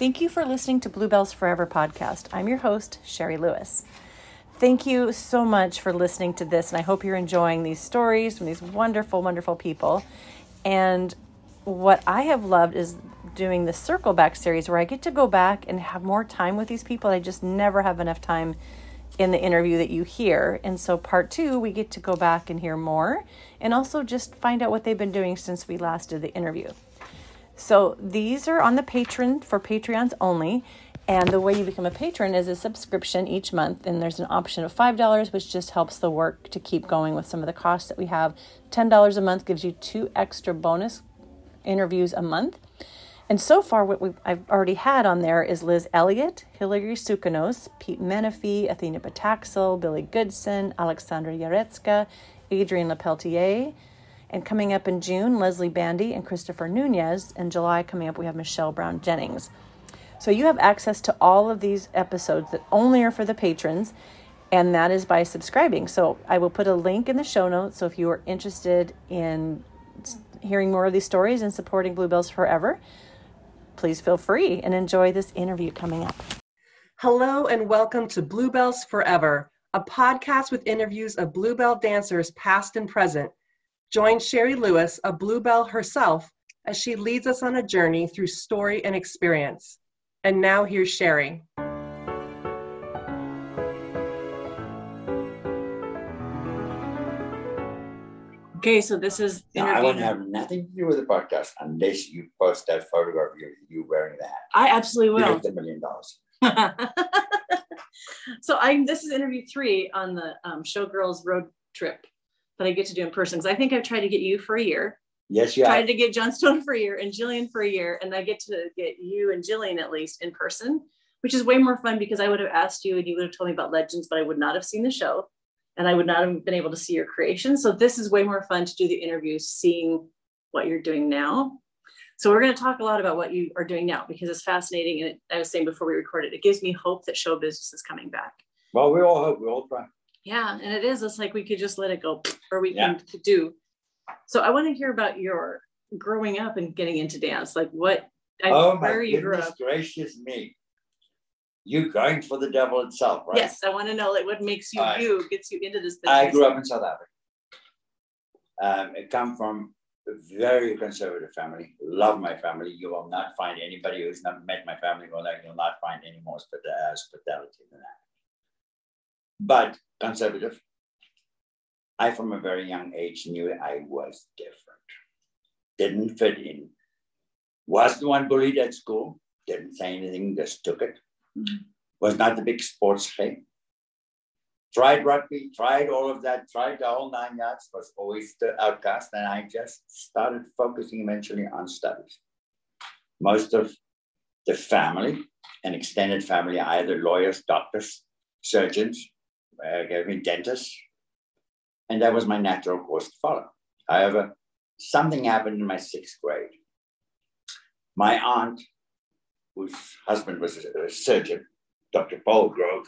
Thank you for listening to Bluebells Forever podcast. I'm your host, Sherry Lewis. Thank you so much for listening to this, and I hope you're enjoying these stories from these wonderful, wonderful people. And what I have loved is doing the Circle Back series where I get to go back and have more time with these people. I just never have enough time in the interview that you hear. And so, part two, we get to go back and hear more and also just find out what they've been doing since we last did the interview. So, these are on the Patreon for Patreons only. And the way you become a patron is a subscription each month. And there's an option of $5, which just helps the work to keep going with some of the costs that we have. $10 a month gives you two extra bonus interviews a month. And so far, what we I've already had on there is Liz Elliott, Hillary Sukanos, Pete Menefee, Athena Pataxel, Billy Goodson, Alexandra Yaretska, Adrian Lepeltier. And coming up in June, Leslie Bandy and Christopher Nunez. In July, coming up, we have Michelle Brown Jennings. So you have access to all of these episodes that only are for the patrons, and that is by subscribing. So I will put a link in the show notes. So if you are interested in hearing more of these stories and supporting Bluebells Forever, please feel free and enjoy this interview coming up. Hello, and welcome to Bluebells Forever, a podcast with interviews of Bluebell dancers past and present. Join Sherry Lewis, a Bluebell herself, as she leads us on a journey through story and experience. And now here's Sherry. Okay, so this is No, I wouldn't have nothing to do with the podcast unless you post that photograph of you, you wearing that. I absolutely You will. get the million dollars. so I this is interview three on the um, Showgirls road trip that I get to do in person. Because I think I've tried to get you for a year, Yes, you tried have. to get John Stone for a year, and Jillian for a year, and I get to get you and Jillian at least in person, which is way more fun because I would have asked you and you would have told me about Legends, but I would not have seen the show, and I would not have been able to see your creation. So this is way more fun to do the interviews, seeing what you're doing now. So we're going to talk a lot about what you are doing now because it's fascinating. And it, I was saying before we recorded, it gives me hope that show business is coming back. Well, we all hope, we all try. Yeah, and it is. It's like we could just let it go, or we Yeah. can do. So I want to hear about your growing up and getting into dance. Like what? I, oh my where you grew goodness gracious me. You going for the devil itself, right? Yes, I want to know like what makes you I- you gets you into this business. I grew up in South Africa. Um, I come from a very conservative family. Love my family. You will not find anybody who's not met my family not, you'll not find any more spit- hospitality uh, than uh, that. Uh, But conservative. I, from a very young age, knew I was different. Didn't fit in. Was the one bullied at school. Didn't say anything, just took it. Mhm. Was not the big sports thing tried rugby, tried all of that, tried the whole nine yards, was always the outcast. And I just started focusing eventually on studies. Most of the family and extended family, either lawyers, doctors, surgeons, uh, gave me dentists. And that was my natural course to follow. However, something happened in my sixth grade. My aunt, whose husband was a surgeon, Dr. Paul Grove,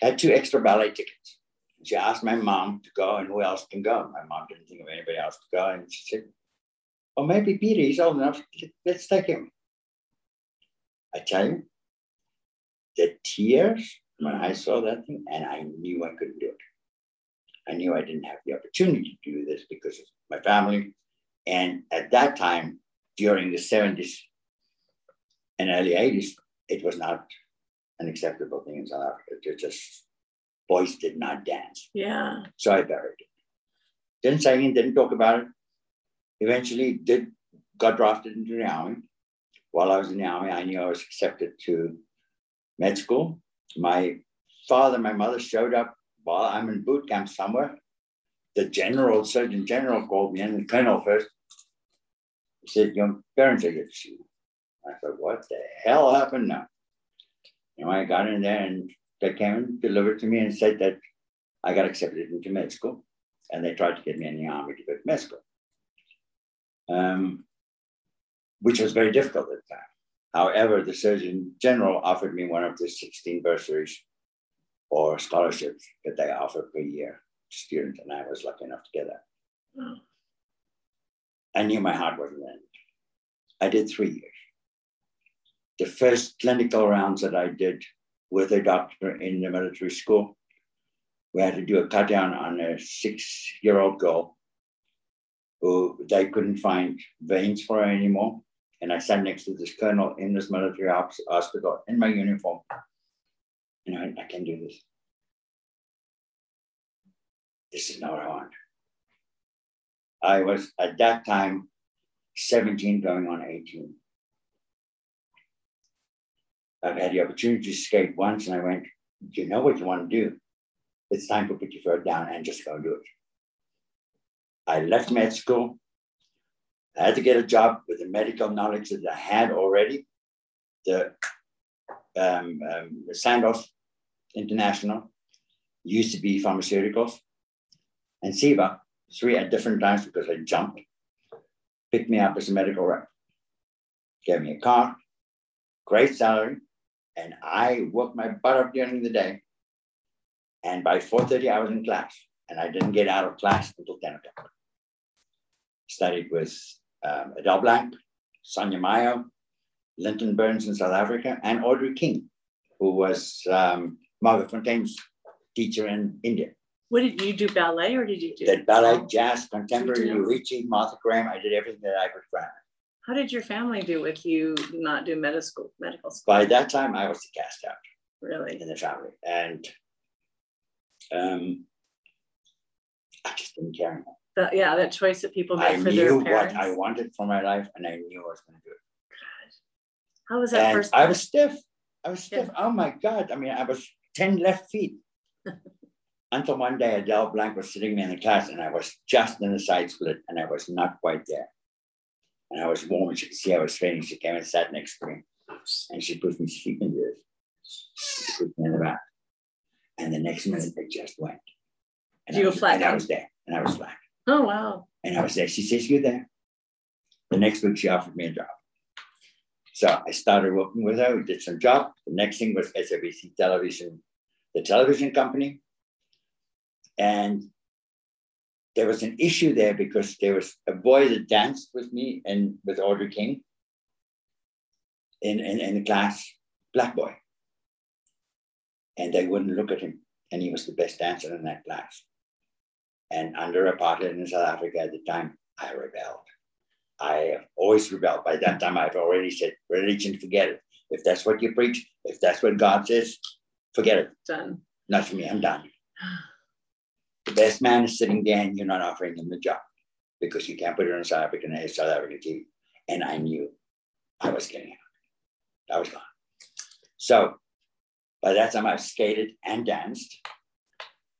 had two extra ballet tickets. She asked my mom to go, and who else can go? My mom didn't think of anybody else to go, and she said, "Oh, maybe Peter. He's old enough. Let's take him." I tell you, the tears when I saw that thing, and I knew I couldn't do it. I knew I didn't have the opportunity to do this because of my family, and at that time, during the seventies and early eighties, it was not an acceptable thing in South Africa. It just boys did not dance. Yeah. So I buried it. Didn't say anything, didn't talk about it. Eventually did got drafted into the army. While I was in the army, I knew I was accepted to med school. My father, my mother showed up while I'm in boot camp somewhere. The general, surgeon general called me in, the colonel first. He said, Your parents are see you. I thought, what the hell happened now? Know, I got in there and they came and delivered to me and said that I got accepted into med school. And they tried to get me in the army to go to med school, um, which was very difficult at the time. However, the Surgeon General offered me one of the 16 bursaries or scholarships that they offer per year to students, and I was lucky enough to get that. Wow. I knew my heart wasn't in it. I did three years. the first clinical rounds that I did with a doctor in the military school, we had to do a cut down on a six year old girl who they couldn't find veins for her anymore. And I sat next to this colonel in this military hospital in my uniform. And I, I can do this. This is not what I want. I was at that time 17 going on 18. I've had the opportunity to skate once and I went, you know what you want to do? It's time to put your foot down and just go do it. I left med school. I had to get a job with the medical knowledge that I had already. The, um, um, Sandoz International used to be pharmaceuticals. And Ciba, three at different times because I jumped, picked me up as a medical rep, gave me a car, great salary, and I worked my butt off during the day. And by 4.30, I was in class, and I didn't get out of class until 10 o'clock. Studied with um, Adele Blank, Sonia Mayo, Linton Burns in South Africa, and Audrey King, who was um, Margaret Fonteyn's teacher in India. What did you do ballet or did you do? Did ballet, jazz, contemporary, Ricci, Martha Graham. I did everything that I could find. How did your family do with you not do medical school? Medical school. By that time, I was the cast out. Really? In the family, and um, I just didn't care anymore. That, yeah, that choice that people make I for their parents. I knew what I wanted for my life, and I knew I was going to do it. How was that and first? I was stiff. I was stiff. Yeah. Oh my god! I mean, I was ten left feet. Until one day, Adele Blank was sitting me in the class, and I was just in the side split, and I was not quite there. And I was warm, and she could see I was fainting. She came and sat next to me, and she put me sleeping there. She put me in the back. And the next minute, it just went. And You I was, flat And I was there, and I was flat. Oh wow. And I was there. She says, You're there. The next week, she offered me a job. So I started working with her. We did some job. The next thing was SABC Television, the television company. And there was an issue there because there was a boy that danced with me and with Audrey King in, in, in the class, black boy. And they wouldn't look at him. And he was the best dancer in that class. And under apartheid in South Africa at the time, I rebelled. I have always rebelled. By that time, I've already said, religion, forget it. If that's what you preach, if that's what God says, forget it. Done. Not for me, I'm done. The best man is sitting there and you're not offering him the job because you can't put it on South African uh, South African TV. And I knew I was getting out. I was gone. So by that time, I've skated and danced.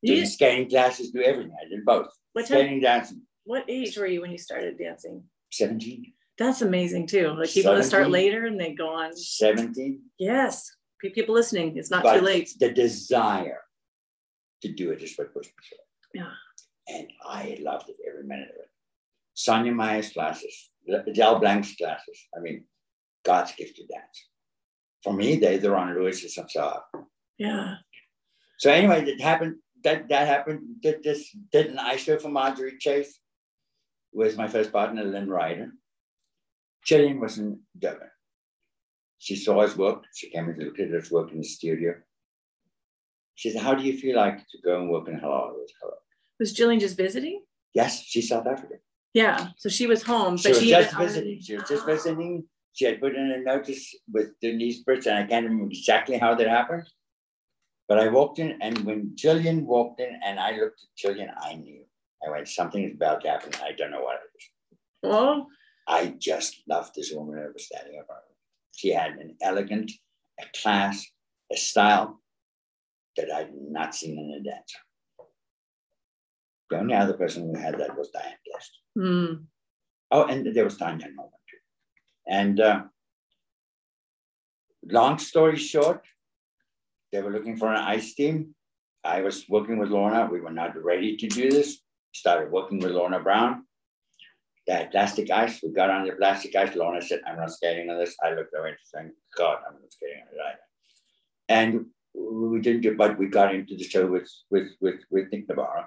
You, Did skating classes, do everything. I did both. what time, Skating, dancing. What age were you when you started dancing? 17. That's amazing too. Like people that start later and they go on. 17. Yes, people listening, it's not but too late. the desire to do it is what pushed me through. Yeah. And I loved it every minute of it. Sonia Meyer's classes, Del Blank's classes. I mean, God's gift to dance. For me, they're on of Saab. Yeah. So anyway, it happened. That that happened. Did this did an ISO for Marjorie Chase with my first partner, Lynn Ryder. Jillian was in Durban. She saw his work. She came and looked at his work in the studio. She said, How do you feel like to go and work in Halal with? Was Jillian just visiting? Yes, she's South African. Yeah. So she was home, She but was she just visiting. She was just visiting. She had put in a notice with Denise Brits, and I can't remember exactly how that happened. But I walked in, and when Jillian walked in, and I looked at Jillian, I knew. I went, something is about to happen. I don't know what it is. Well, I just loved this woman that was standing up. front. She had an elegant, a class, a style that I'd not seen in a dancer. The only other person who had that was Diane Guest. hmm. Oh, and there was Tanya Norman too. And uh, long story short, they were looking for an ice team. I was working with Lorna. We were not ready to do this. Started working with Lorna Brown. They had plastic ice. We got on the plastic ice. Lorna said, I'm not skating on this. I looked and saying, God, I'm not skating on it either. And we didn't do, but we got into the show with with with, with Nick Navarro.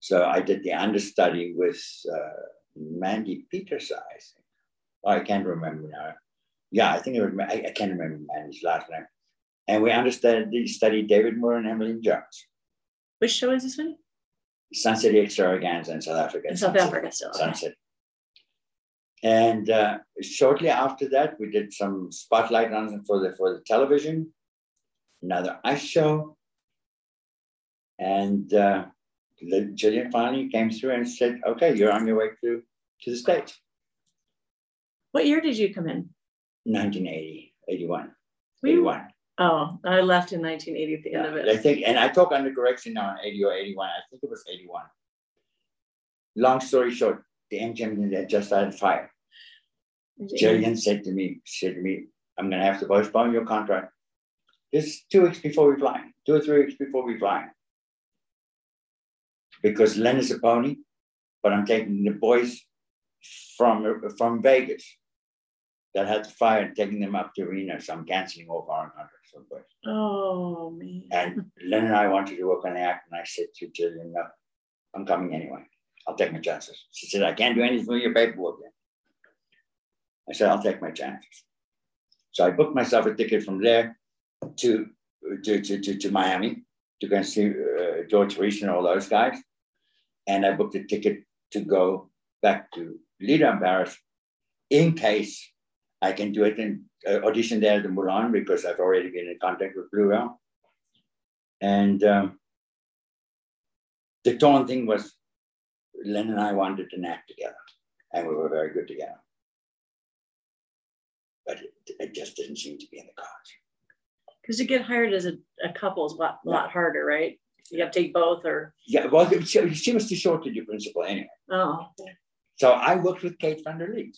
So I did the understudy with uh, Mandy Peters, I think. Oh, I can't remember now. Yeah, I think it was, I, I can't remember Mandy's last name. And we understood, studied David Moore and Emily Jones. Which show is this one? Sun City Extravaganza in South Africa. In South Sun Africa still. Sun City. And uh, shortly after that, we did some spotlight on for the for the television, another ice show, and uh, Jillian finally came through and said, "Okay, you're on your way to to the states." What year did you come in? 1980, 81, Were you- 81. Oh, I left in 1980 at the end of Yeah, I it. think, and I talk under correction now on 80 or 81. I think it was 81. Long story short, the MGM had just started fire. Jillian said to me, said to me, I'm gonna have to postpone your contract. This is two weeks before we fly, two or three weeks before we fly. Because Len is a pony, but I'm taking the boys from from Vegas that had the fire and taking them up to Reno. So I'm canceling all foreign the boys. Oh man. And Len and I wanted to work on the act, and I said to Jillian, no, I'm coming anyway. I'll take my chances. She said, I can't do anything with your paperwork yet. I said, I'll take my chances. So I booked myself a ticket from there to to, to, to, to Miami to go and see uh, George Reese and all those guys. And I booked a ticket to go back to Lido in Paris in case I can do it in uh, audition there at the Moulin because I've already been in contact with Bluebell. And um, the torn thing was Len and I wanted to act together, and we were very good together. But it, it just didn't seem to be in the cards. Because to get hired as a, a couple is a lot, lot harder, right? You have to take both or, Yeah, well, she, she was too short to do principal anyway. oh. So I worked with Kate van der Leet.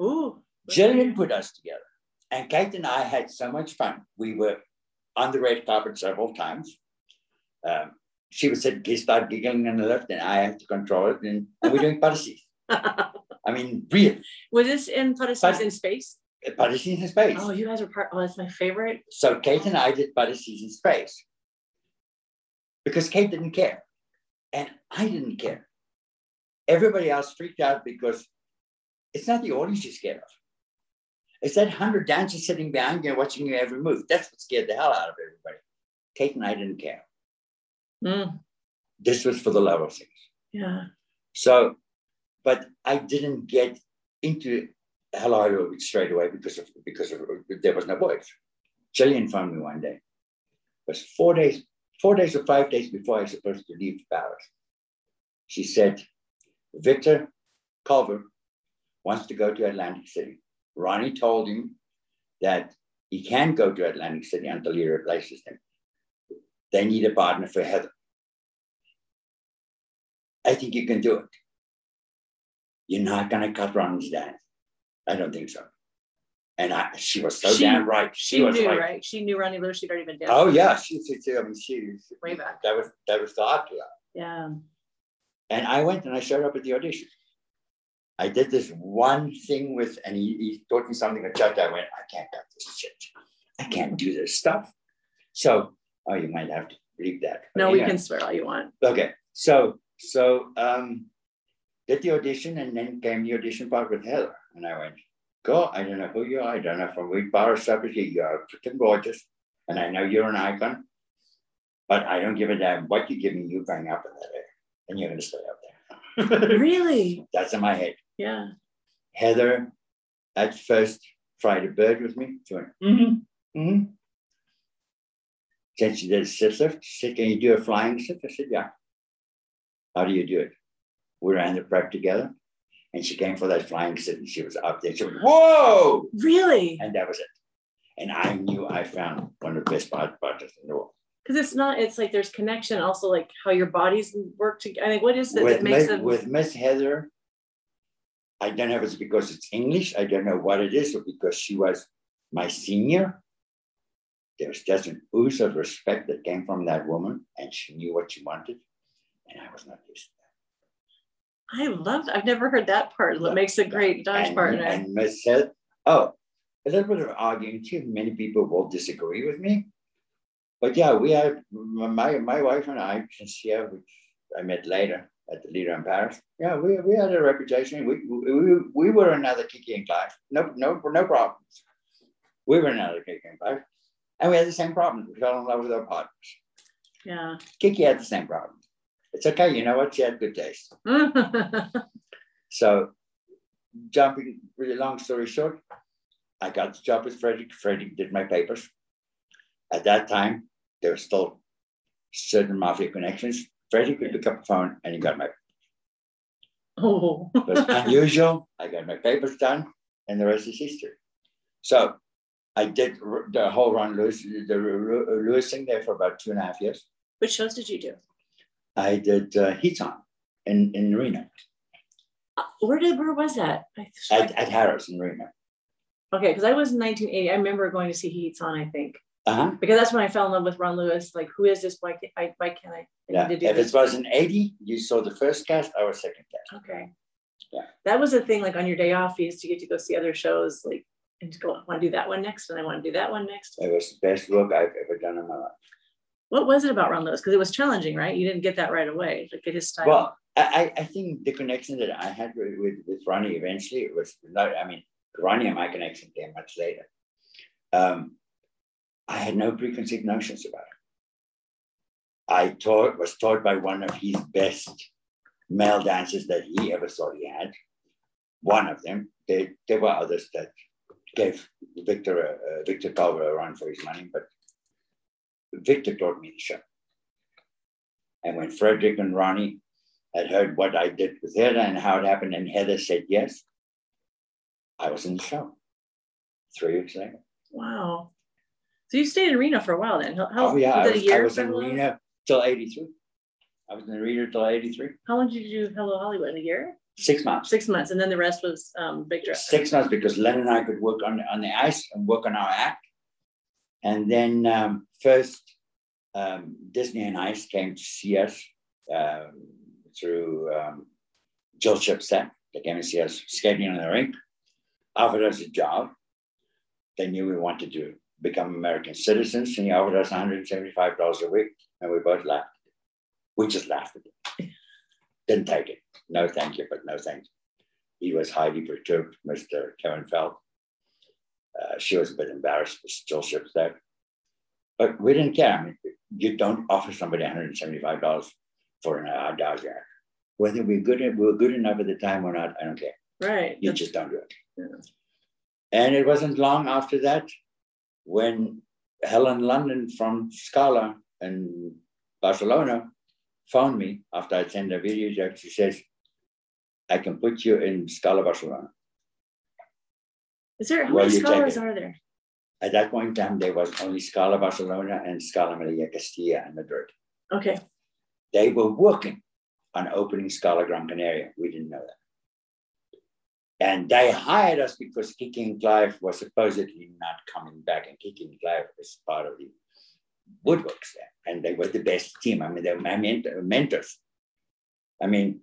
Ooh. Jillian put us together, and Kate and I had so much fun. We were on the red carpet several times. Um, she would sit, start giggling on the left, and I had to control it, and, and we're doing parasies. I mean, real Was this in Parasies But- in space? parasies in space. Oh, you guys are part. Oh, that's my favorite. So Kate and I did parasies in space because Kate didn't care, and I didn't care. Everybody else freaked out because it's not the audience you're scared of. It's that hundred dancers sitting behind you watching you every move. That's what scared the hell out of everybody. Kate and I didn't care. Mm, This was for the love of things. yeah. So, but I didn't get into Hello straight away because of because of there was no voice. Jillian phoned me one day. It was four days, four days or five days before I was supposed to leave Paris. She said, Victor Culver wants to go to Atlantic City. Ronnie told him that he can't go to Atlantic City until he replaces them. They need a partner for Heather. I think you can do it. You're not going to cut Ronnie's dance. I don't think so. And I, she was so She- damn right. She, was knew, right. right? She knew Ronnie Lewis. She'd already been dancing. Oh yeah, she, she, she I mean, she Way back. That was that was the her. Yeah. And I went and I showed up at the audition. I did this one thing with, and he, he taught me something at church. I went, I can't cut this shit. I can't do this stuff. So, oh, you might have to leave that. But No, we can swear all you want. Okay, so so um, did the audition, and then came the audition part with Heather, and I went, "Girl, I don't know who you are. I don't know from which bar or suburb you. You are freaking gorgeous, and I know you're an icon, but I don't give a damn what you give me. You're going up in that air, and you're going to stay up there." Really? That's in my head. Yeah. Heather, at first, tried a bird with me. Went, mm-hmm, mm-hmm. Said she did a sit lift. She said, Can you do a flying sit? I said, Yeah. How do you do it? We ran the prep together. And she came for that flying sit and she was up there. She went, Whoa! Really? And that was it. And I knew I found one of the best partners in the world. Because it's not. It's like there's connection. Also, like how your bodies work together. I mean, what is it With that makes Miss, them? with Miss Heather, I don't know if it's because it's English. I don't know what it is, or because she was my senior. There was just an ooze of respect that came from that woman, and she knew what she wanted, and I was not used to that. I love. I've never heard that part. What makes a great that. dance and, partner? And Miss Heather, oh, a little bit of arguing too. Many people will disagree with me, but yeah, we had my my wife and I, Cynthia, which I met later at the Lido in Paris. Yeah, we, we had a reputation. We, we we were another Kiki and Clive. No no no problems. We were another another Kiki and Clive. And we had the same problem. We fell in love with our partners. Yeah. Kiki had the same problem. It's okay. You know what? She had good taste. So, jumping really long story short, I got the job with Frederick. Frederick did my papers. At that time, there were still certain mafia connections. Frederick could pick up the phone and he got my oh. was unusual. I got my papers done, and the rest is history. So I did the whole Ron Lewis, the Lewis thing there for about two and a half years. Which shows did you do? I did uh, Heat On in, in Reno, Uh, Where did where was that? I, at, at Harrah's in Reno. okay, because I was in 1980. I remember going to see Heats on. I think Uh-huh. because that's when I fell in love with Ron Lewis. Like, who is this? Why can't I? Why can't I? I Yeah. need to do If this. it was an 80, you saw the first cast, I was second cast. Okay. Yeah. That was the thing. Like on your day off, you used to get to go see other shows. Like and to go, I want to do that one next, and I want to do that one next. It was the best work I've ever done in my life. What was it about Ron Lewis? Because it was challenging, right? You didn't get that right away. Like get his style. Well, I, I- think the connection that I had with, with, with Ronnie eventually it was not, I mean, Ronnie and my connection came much later. Um, I had no preconceived notions about it. I taught, was taught by one of his best male dancers that he ever saw he had. One of them. There, there were others that gave Victor, uh, Victor Culver a run for his money, but Victor taught me the show. And when Frederick and Ronnie had heard what I did with Heather and how it happened, and Heather said yes, I was in the show three weeks later. wow. So you stayed in Reno for a while then. How, oh, yeah, was I was? I was in? Reno till 83. I was in Reno till 83, How long did you do Hello Hollywood? In a year? six months. Six months, and then the rest was um, Victor. Six months because Len and I could work on, on the ice and work on our act. And then um, first, um, Disney on Ice came to see us um, through um, Jill Shipstead. They came to see us skating on the rink, offered us a job. They knew we wanted to become American citizens, and he offered us $175 a week, and we both laughed. We just laughed at it. Didn't take it. No, thank you, but no thanks. He was highly perturbed, Mr. Kenneth Feld. Uh, she was a bit embarrassed, but still ships there. But we didn't care. I mean, you don't offer somebody $175 for an adagio act. Whether we're good, we were good enough at the time or not, I don't care. Right. You just don't do it. And it wasn't long after that when Helen London from Scala in Barcelona phoned me after I sent a video joke. She says, I can put you in Scala Barcelona. Is there how Well, many Scalas are there? At that point in time, there was only Scala Barcelona and Scala Meliá Castilla in Madrid. Okay. They were working on opening Scala Gran Canaria. We didn't know that. And they hired us because Kiki and Clive was supposedly not coming back, and Kiki and Clive was part of the woodworks there, and they were the best team. I mean, they were my mentor, mentors. I mean,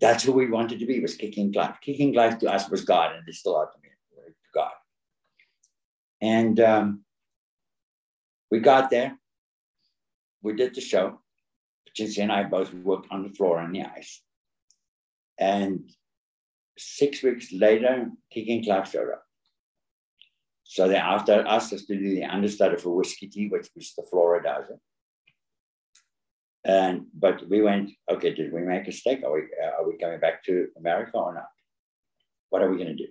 that's who we wanted to be was Kiki and Clive. Kiki and Clive to us was God, and they still are to me, God. And um, we got there. We did the show. Patricia and I both worked on the floor on the ice. And six weeks later, Kiki and Clive showed up. So they asked us to do the understudy for Whiskey Tea, which was the Flora does. And but we went, okay, did we make a mistake? Are we uh, are we coming back to America or not? What are we going to do?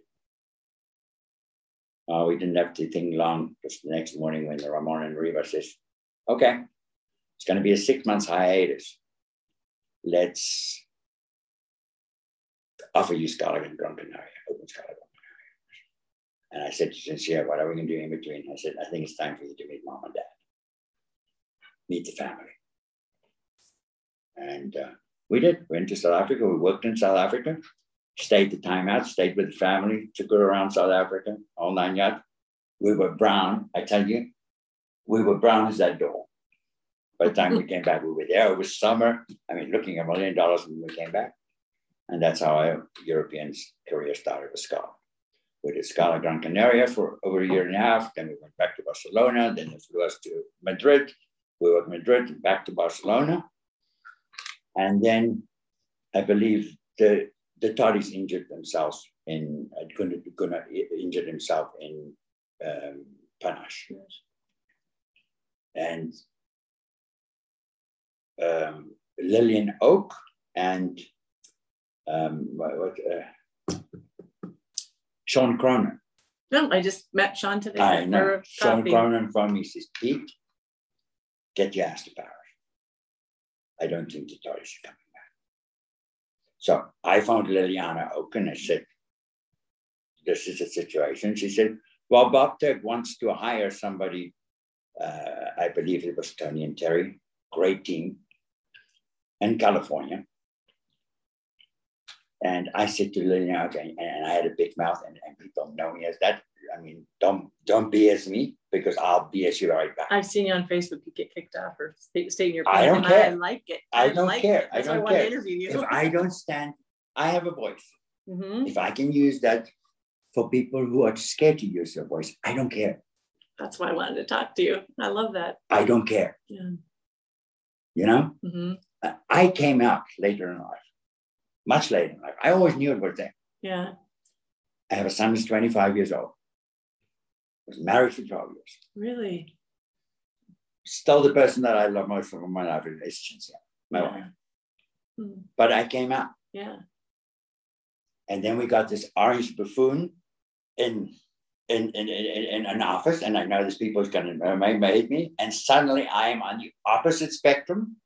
Uh, we didn't have to think long because the next morning when the Ramon and Riva says, okay, it's going to be a six months hiatus. Let's offer you Scarlet and Gran Canaria, open Canaria. And I said to Sincere, what are we going to do in between? I said, I think it's time for you to meet mom and dad, meet the family. And uh, we did. Went to South Africa. We worked in South Africa, stayed the time out, stayed with the family, took her around South Africa, all nine yards. We were brown, I tell you, we were brown as that door. By the time we came back, we were there. It was summer. I mean, looking at a million dollars when we came back. And that's how our Europeans' career started with Scala. We did Scala Gran Canaria for over a year and a half. Then we went back to Barcelona. Then they flew us to Madrid. We worked Madrid, back to Barcelona. And then I believe the the Toddies injured themselves in uh, Gunnar, Gunnar injured himself in um, panache. And um, Lillian Oak and um, what, what, uh, Sean Cronin. No, I just met Sean today. I know. Sean coffee. Cronin from me says, Pete, get your ass to Paris. I don't think the Tories are coming back. So I found Liliana Oak and I said, this is the situation. She said, well, Bob Tech wants to hire somebody. Uh, I believe it was Tony and Terry, great team in California. And I said to Liliana, okay, and I had a big mouth, and, and people know me as that. I mean, don't don't BS me because I'll BS you right back. I've seen you on Facebook. You get kicked off for sta- stating your I don't care. I like it. I don't like care. It. I why I don't want to care. interview you. If I don't stand, I have a voice. Mhm. If I can use that for people who are scared to use their voice, I don't care. That's why I wanted to talk to you. I love that. I don't care. Yeah. You know, hmm I came out later in life, much later in life. I always knew it was there. Yeah. I have a son who's 25 years old. Was married for 12 years. Really. Still the person that I love most from my life is Chinzia, my Yeah. wife. Mm. But I came out. Yeah. And then we got this orange buffoon in in, in, in, in an office, and I know this people is going to hate me. And suddenly I am on the opposite spectrum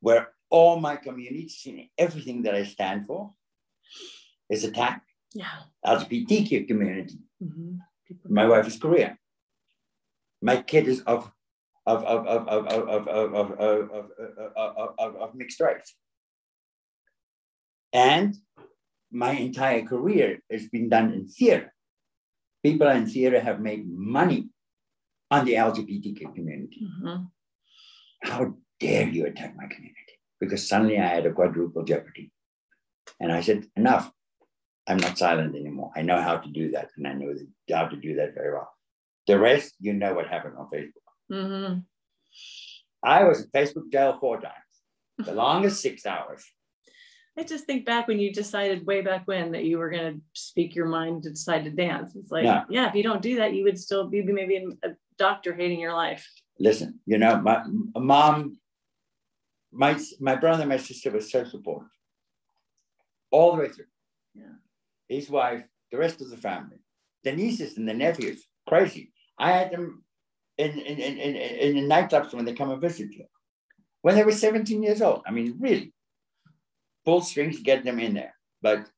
where all my communities and everything that I stand for, is attacked. Yeah. LGBTQ community. hmm My wife is Korean. My kid is of of of of of of of of of, of, of, of, mixed race. And my entire career has been done in theater. People in theater have made money on the LGBTQ community. Mhm. How dare you attack my community? Because suddenly I had a quadruple jeopardy. And I said, enough. I'm not silent anymore. I know how to do that. And I know how to do that very well. The rest, you know what happened on Facebook. Mhm. I was in Facebook jail four times, the longest six hours. I just think back when you decided way back when that you were going to speak your mind to decide to dance. It's like, Yeah. yeah, if you don't do that, you would still be maybe a doctor hating your life. Listen, you know, my mom, my, my brother and my sister were so supportive all the way through. Yeah. His wife, the rest of the family, the nieces and the nephews, crazy. I had them in, in, in, in, in the nightclubs when they come and visit you. When they were 17 years old. I mean, really, pull strings to get them in there. But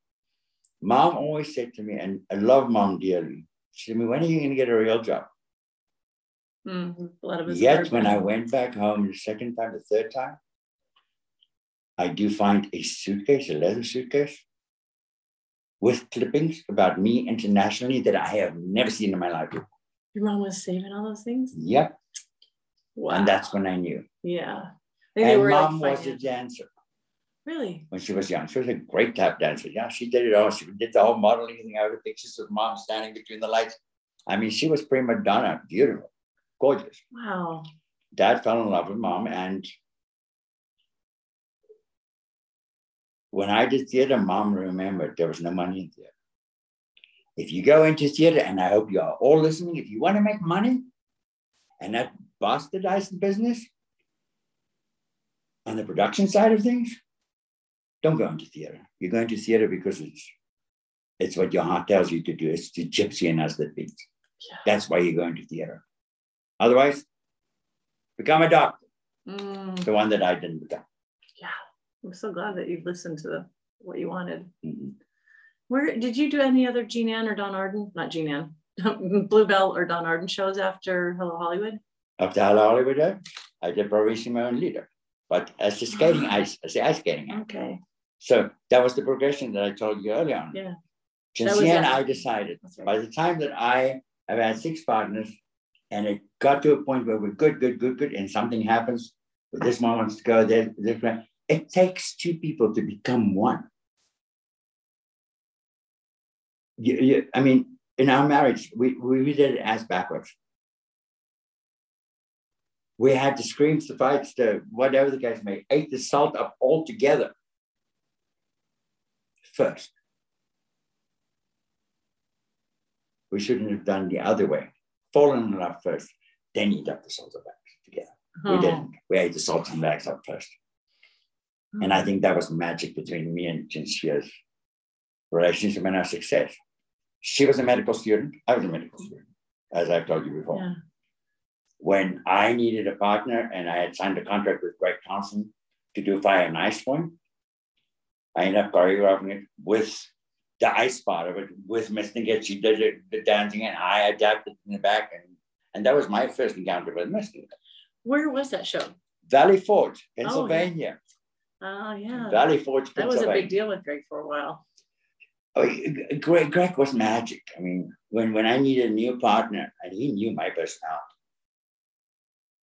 mom always said to me, and I love mom dearly. She said to me, when are you going to get a real job? Mm, a lot of. Yet when I went back home the second time, the third time, I do find a suitcase, a leather suitcase, with clippings about me internationally that I have never seen in my life. your mom was saving all those things. Yep. Wow. And that's when I knew. yeah. And were mom like was a dancer really. when she was young. She was a great tap dancer. Yeah, she did it all. She did the whole modeling thing. I have pictures of mom standing between the lights. I mean, she was prima donna, beautiful, gorgeous. Wow. dad fell in love with mom and when i did theater mom remembered there was no money in theater. If you go into theater and i hope you are all listening if you want to make money and not bastardize the business on the production side of things don't go into theater. You're going to theater because it's it's what your heart tells you to do. It's the gypsy in us that beats Yeah. that's why you're going to theater. Otherwise become a doctor. Mm, the one that I didn't become. I'm so glad that you listened to the, what you wanted. Mhm. Where did you do any other Jean Ann or Don Arden? Not Jean Ann, Bluebell or Don Arden shows after Hello Hollywood? After Hello Hollywood, I did Bravissimo and Lido, but as the skating ice, as the ice skating act. Okay. So that was the progression that I told you earlier on. Yeah. And that- I decided right. by the time that I have had six partners and it got to a point where we're good, good, good, good, and something happens, but this one wants to go there, this one, it takes two people to become one. You, you, I mean, in our marriage, we, we did it as backwards. We had the screams, the fights, the whatever the case may, ate the salt up all together first. We shouldn't have done the other way. fallen in love first, then eat up the salsa bags together. Oh. We didn't. We ate the salt and bags up first. And I mm-hmm. think that was magic between me and Jinxia's relationship and our success. She was a medical student. I was a medical mm-hmm. student, as I've told you before. Yeah. When I needed a partner and I had signed a contract with Greg Thompson to do Fire and Ice Point, I ended up choreographing it with the ice part of it with Miss Niggett. She did it, the dancing, and I adapted in the back. And, and that was my first encounter with Miss Niggett. Where was that show? Valley Forge, oh, Pennsylvania. Oh Oh, yeah. Valley Forge, That was a big deal with Greg for a while. Oh, Greg, Greg was magic. I mean, when, when I needed a new partner, and he knew my personality,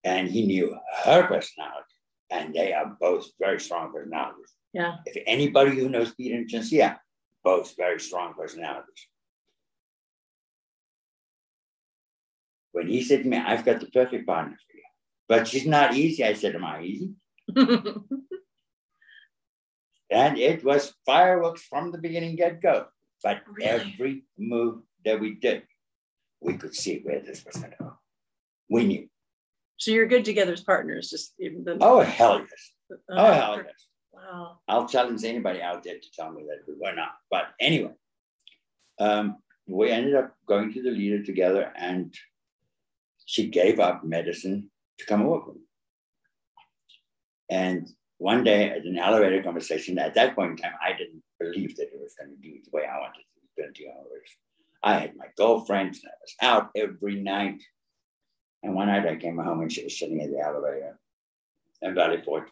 and he knew her personality, and they are both very strong personalities. Yeah. If anybody who knows Peter and Jensea, both very strong personalities. When he said to me, I've got the perfect partner for you, but she's not easy, I said, Am I easy? And it was fireworks from the beginning get go. But Really? every move that we did, we could see where this was going to go. We knew. so you're good together as partners, just even the Oh, hell yes. uh, Oh, hell yes. Wow. I'll challenge anybody out there to tell me that we were not. But anyway, um, we ended up going to the Lido together, and she gave up medicine to come work with me. And one day at an elevator conversation, at that point in time, I didn't believe that it was going to do the way I wanted to be 20 hours. I had my girlfriends, and I was out every night. And one night I came home and she was sitting in the elevator in Valley Forge,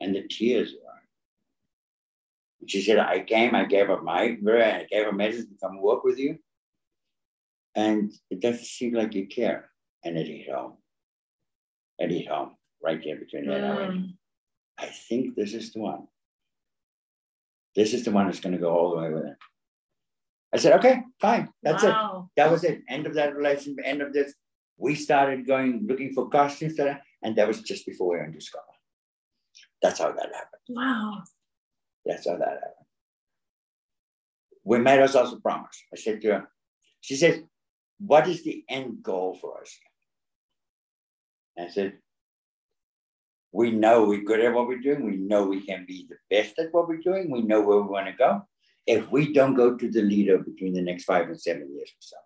and the tears were and she said, I came, I gave up my, I gave her medicine to come work with you. And it doesn't seem like you care. And it hit home. It hit home right there between that. Went, Mm. I think this is the one. This is the one that's going to go all the way with it. I said, okay, fine. That's it. That was it. End of that relationship, end of this. We started going looking for costumes, that- and that was just before we went to Scotland. That's how that happened. Wow. That's how that happened. We made ourselves a promise. I said to her, she said, What is the end goal for us? I said, We know we're good at what we're doing. We know we can be the best at what we're doing. We know where we want to go. If we don't go to the Lido between the next five and seven years or so.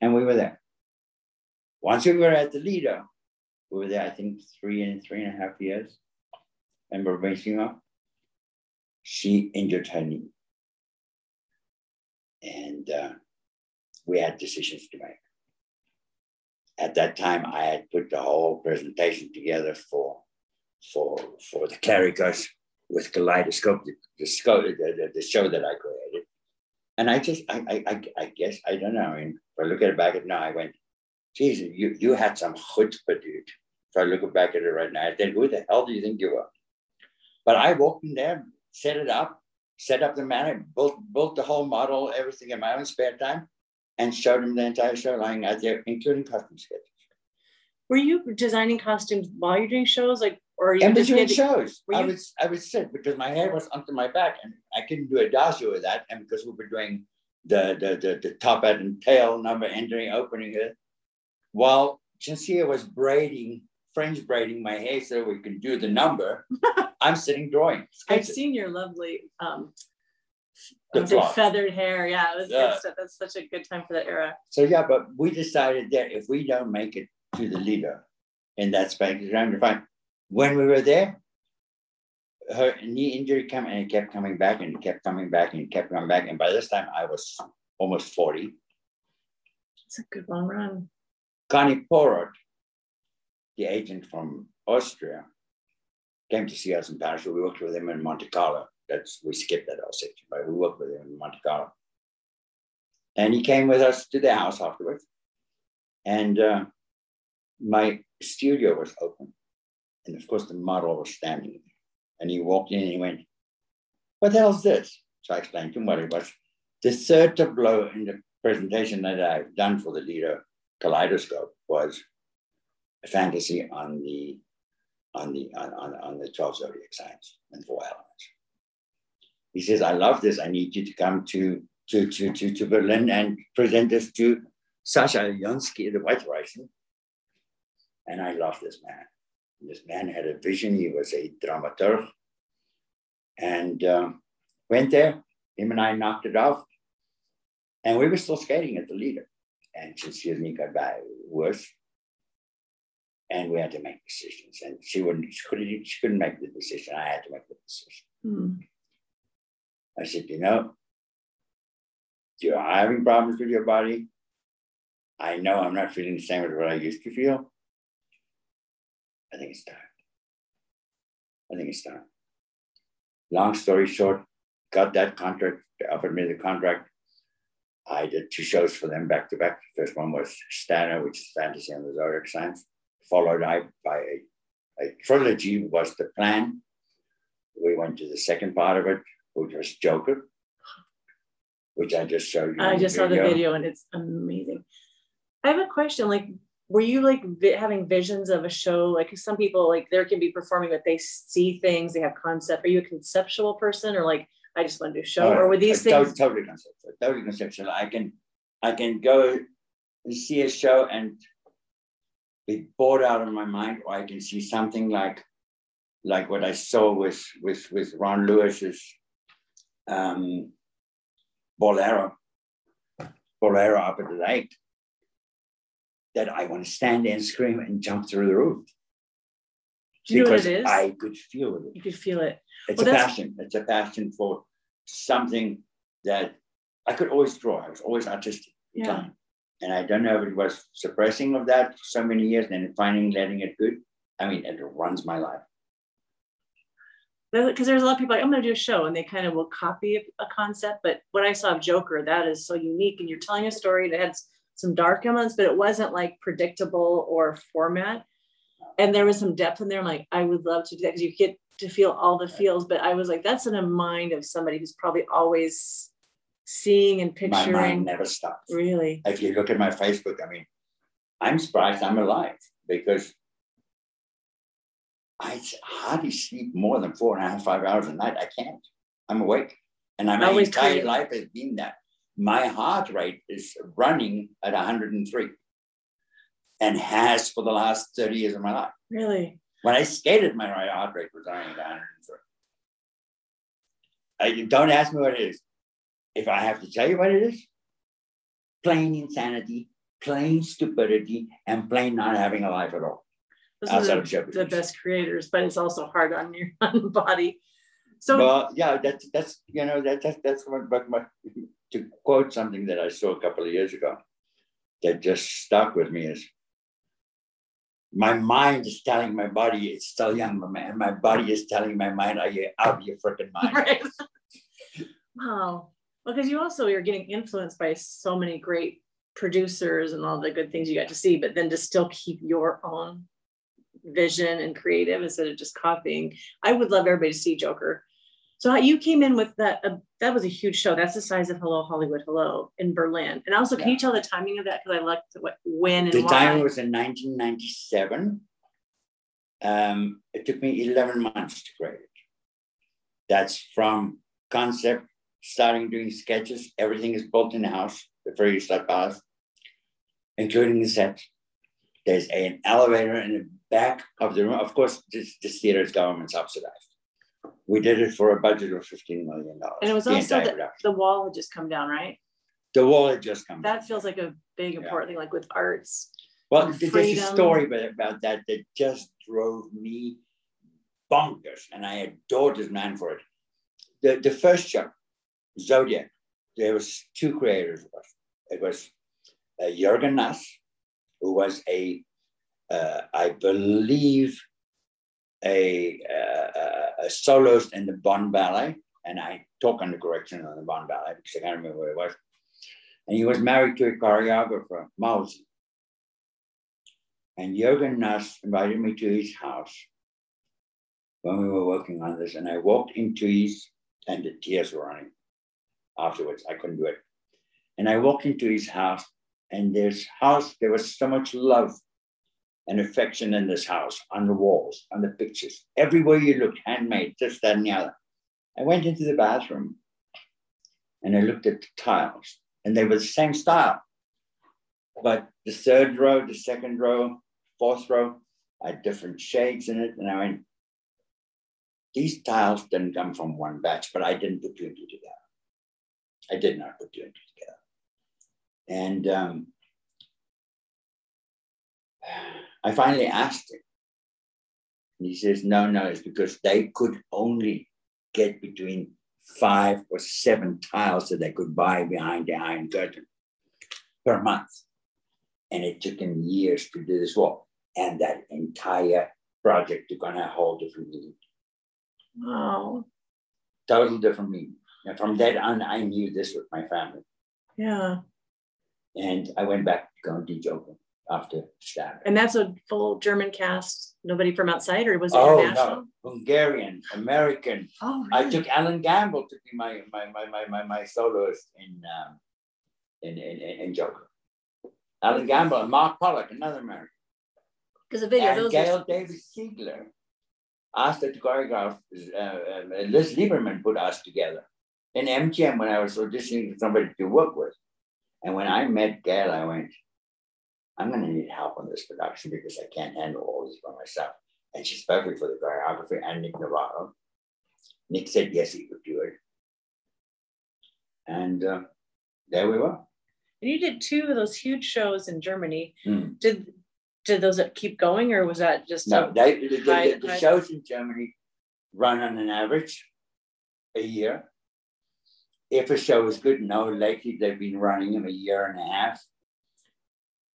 And we were there. Once we were at the Lido, we were there, I think, three and three and a half years. Remember Racing She injured her knee. And uh, we had decisions to make. At that time, I had put the whole presentation together for, for, for the Clericos with Kaleidoscope, the, the, the, the, show that I created. And I just, I, I, I, guess, I don't know. I mean, if I look at it back at now, I went, geez, you, you had some chutzpah, dude. If I look back at it right now, I said, who the hell do you think you were? But I walked in there, set it up, set up the manner, built, built the whole model, everything in my own spare time, and showed him the entire show lying out there, including custom sketches. Were you designing costumes while you're doing shows, like, or are you just between getting- shows, I would I would sit because my hair was onto my back, and I couldn't do a dasher with that. And because we were doing the the the, the top hat and tail number, entering, opening it, while Chinsia was braiding, French braiding my hair so we could do the number, I'm sitting drawing. I've seen your lovely um The I would say flock. feathered hair. Yeah, it was Yeah. good stuff. That's such a good time for that era. So yeah, but we decided that if we don't make it to the Lido in that space, around to find when we were there, her knee injury came and it kept coming back and it kept coming back and it kept coming back. And by this time I was almost 40. It's a good long run. Connie Porot, the agent from Austria, came to see us in Paris. We worked with him in Monte Carlo. That's we skipped that whole section, but we worked with him in Monte Carlo. And he came with us to the house afterwards. And uh, my studio was open. And of course, the model was standing there. And he walked in and he went, What the hell's this? So I explained to him what it was. The third tableau in the presentation that I've done for the Lido kaleidoscope was a fantasy on the on the on, on, on the 12 zodiac signs and elements. He says, I love this. I need you to come to to to to, to Berlin and present this to Sasha Jonsky, the white Russian. And I love this man. This man had a vision. He was a dramaturg. And um, went there. Him and I knocked it off. And we were still skating at the Lido. And sincerely got by worse. And we had to make decisions. And she wouldn't, she couldn't, she couldn't make the decision. I had to make the decision. Mm. I said, you know, you're having problems with your body. I know I'm not feeling the same as what I used to feel. I think it's time. I think it's time. Long story short, got that contract, they offered me the contract. I did two shows for them back to back. The first one was Stana, which is Fantasy and the Zodiac Signs, followed by a, a trilogy was the plan. We went to the second part of it, which was Joker, which I just showed you. I just saw the video and it's amazing. I have a question. Like, were you like vi- having visions of a show? Like, some people like there can be performing, but they see things, they have concept. Are you a conceptual person, or like I just want to do a show, oh, or were these uh, to- things? Totally conceptual. Totally conceptual. I can, I can go and see a show and be bored out of my mind, or I can see something like, like what I saw with with with Ron Lewis's um, Bolero, Bolero up at the lake. That I want to stand there and scream and jump through the roof Do you know what because it is? I could feel it. you could feel it. It's Well, a that's- passion. It's a passion for something that I could always draw. I was always artistic. Yeah. time. And I don't know if it was suppressing of that for so many years and then finding letting it good. I mean, it runs my life. Because there's a lot of people like I'm going to do a show and they kind of will copy a, concept. But what I saw of Joker, that is so unique, and you're telling a story that had some dark elements, but it wasn't like predictable or format. And there was some depth in there. I'm like, I would love to do that because you get to feel all the feels. But I was like, that's in a mind of somebody who's probably always seeing and picturing. My mind never stops. Really, If you look at my Facebook, I mean, I'm surprised I'm alive because I hardly sleep more than four and a half, five hours a night. I can't. I'm awake. And my Always entire creative. life has been that. My heart rate is running at 103 and has for the last 30 years of my life. really. When I skated, my heart rate was running at 103. I, don't ask me what it is. If I have to tell you what it is, plain insanity, plain stupidity, and plain not having a life at all. Those are the, of show the best creators, but it's also hard on your own body. So well, yeah, that's that's you know that, that that's what but my to quote something that I saw a couple of years ago that just stuck with me is my mind is telling my body it's still young, my man. My body is telling my mind, are you out of your freaking mind? Right. wow. Well, because you also you're getting influenced by so many great producers and all the good things you got to see, but then to still keep your own vision and creative instead of just copying. I would love everybody to see Joker. So you came in with that? Uh, that was a huge show. That's the size of Hello Hollywood Hello in Berlin. And also, can you tell the timing of that? Because I liked what when and The why. time was in 1997. Um, it took me 11 months to create it. That's from concept, starting doing sketches. Everything is built in the house, the very start house, including the set. There's an elevator and back of the room. Of course, this, this theater is government subsidized. We did it for a budget of $15 million. and it was the also the, the wall had just come down, right? The wall had just come down. That feels like a big important thing, like with arts. Well, there's a story about, about that that just drove me bonkers, and I adored this man for it. The, the first show, Zodiac, there was two creators of it. It was uh, Jürgen Nass, who was a, uh, I believe, a, uh, a- soloist in the Bonn Ballet, and I talk under correction on the Bonn Ballet because I can't remember where it was. And he was married to a choreographer, Mausi. And Jürgen Nass invited me to his house when we were working on this. And I walked into his, and the tears were running afterwards. I couldn't do it. And I walked into his house, and this house, there was so much love and affection in this house, on the walls, on the pictures. Everywhere you looked, handmade, this, that, and the other. I went into the bathroom and I looked at the tiles, and they were the same style. But the third row, the second row, fourth row, had different shades in it. And I went, these tiles didn't come from one batch, but I didn't put two and two together. I did not put two and two together. And um, I finally asked him. And he says, no, no, it's because they could only get between five or seven tiles that they could buy behind the iron curtain per month. And it took him years to do this wall. And that entire project took on a whole different meaning. Wow. Total different meaning. And from that on, I knew this with my family. Yeah. And I went back to go and teach open after Stabbing. And that's a full German cast, nobody from outside, or was it Oh, international? no. Hungarian, American. Oh, I took Alan Gamble to be my my my my my, my soloist in um in, in, in, Joker. Alan Gamble and Mark Pollock, another American. Because the video, and those Gail are, Davis Siegler asked her to choreograph. Uh, uh, Liz Lieberman put us together in MGM when I was auditioning for somebody to work with. And when I met Gail, I went, I'm going to need help on this production because I can't handle all this by myself. And she spoke for the choreography and Nick Navarro. Nick said yes, he could do it. And uh, there we were. and you did two of those huge shows in Germany. Hmm. Did did those keep going, or was that just No, they, the, the- High- the high- shows in Germany run on an average a year. If a show is good, no, lately they've been running them a year and a half.